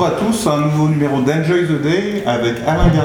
Bonjour à tous, un nouveau numéro d'Enjoy the Day avec Alain Garnier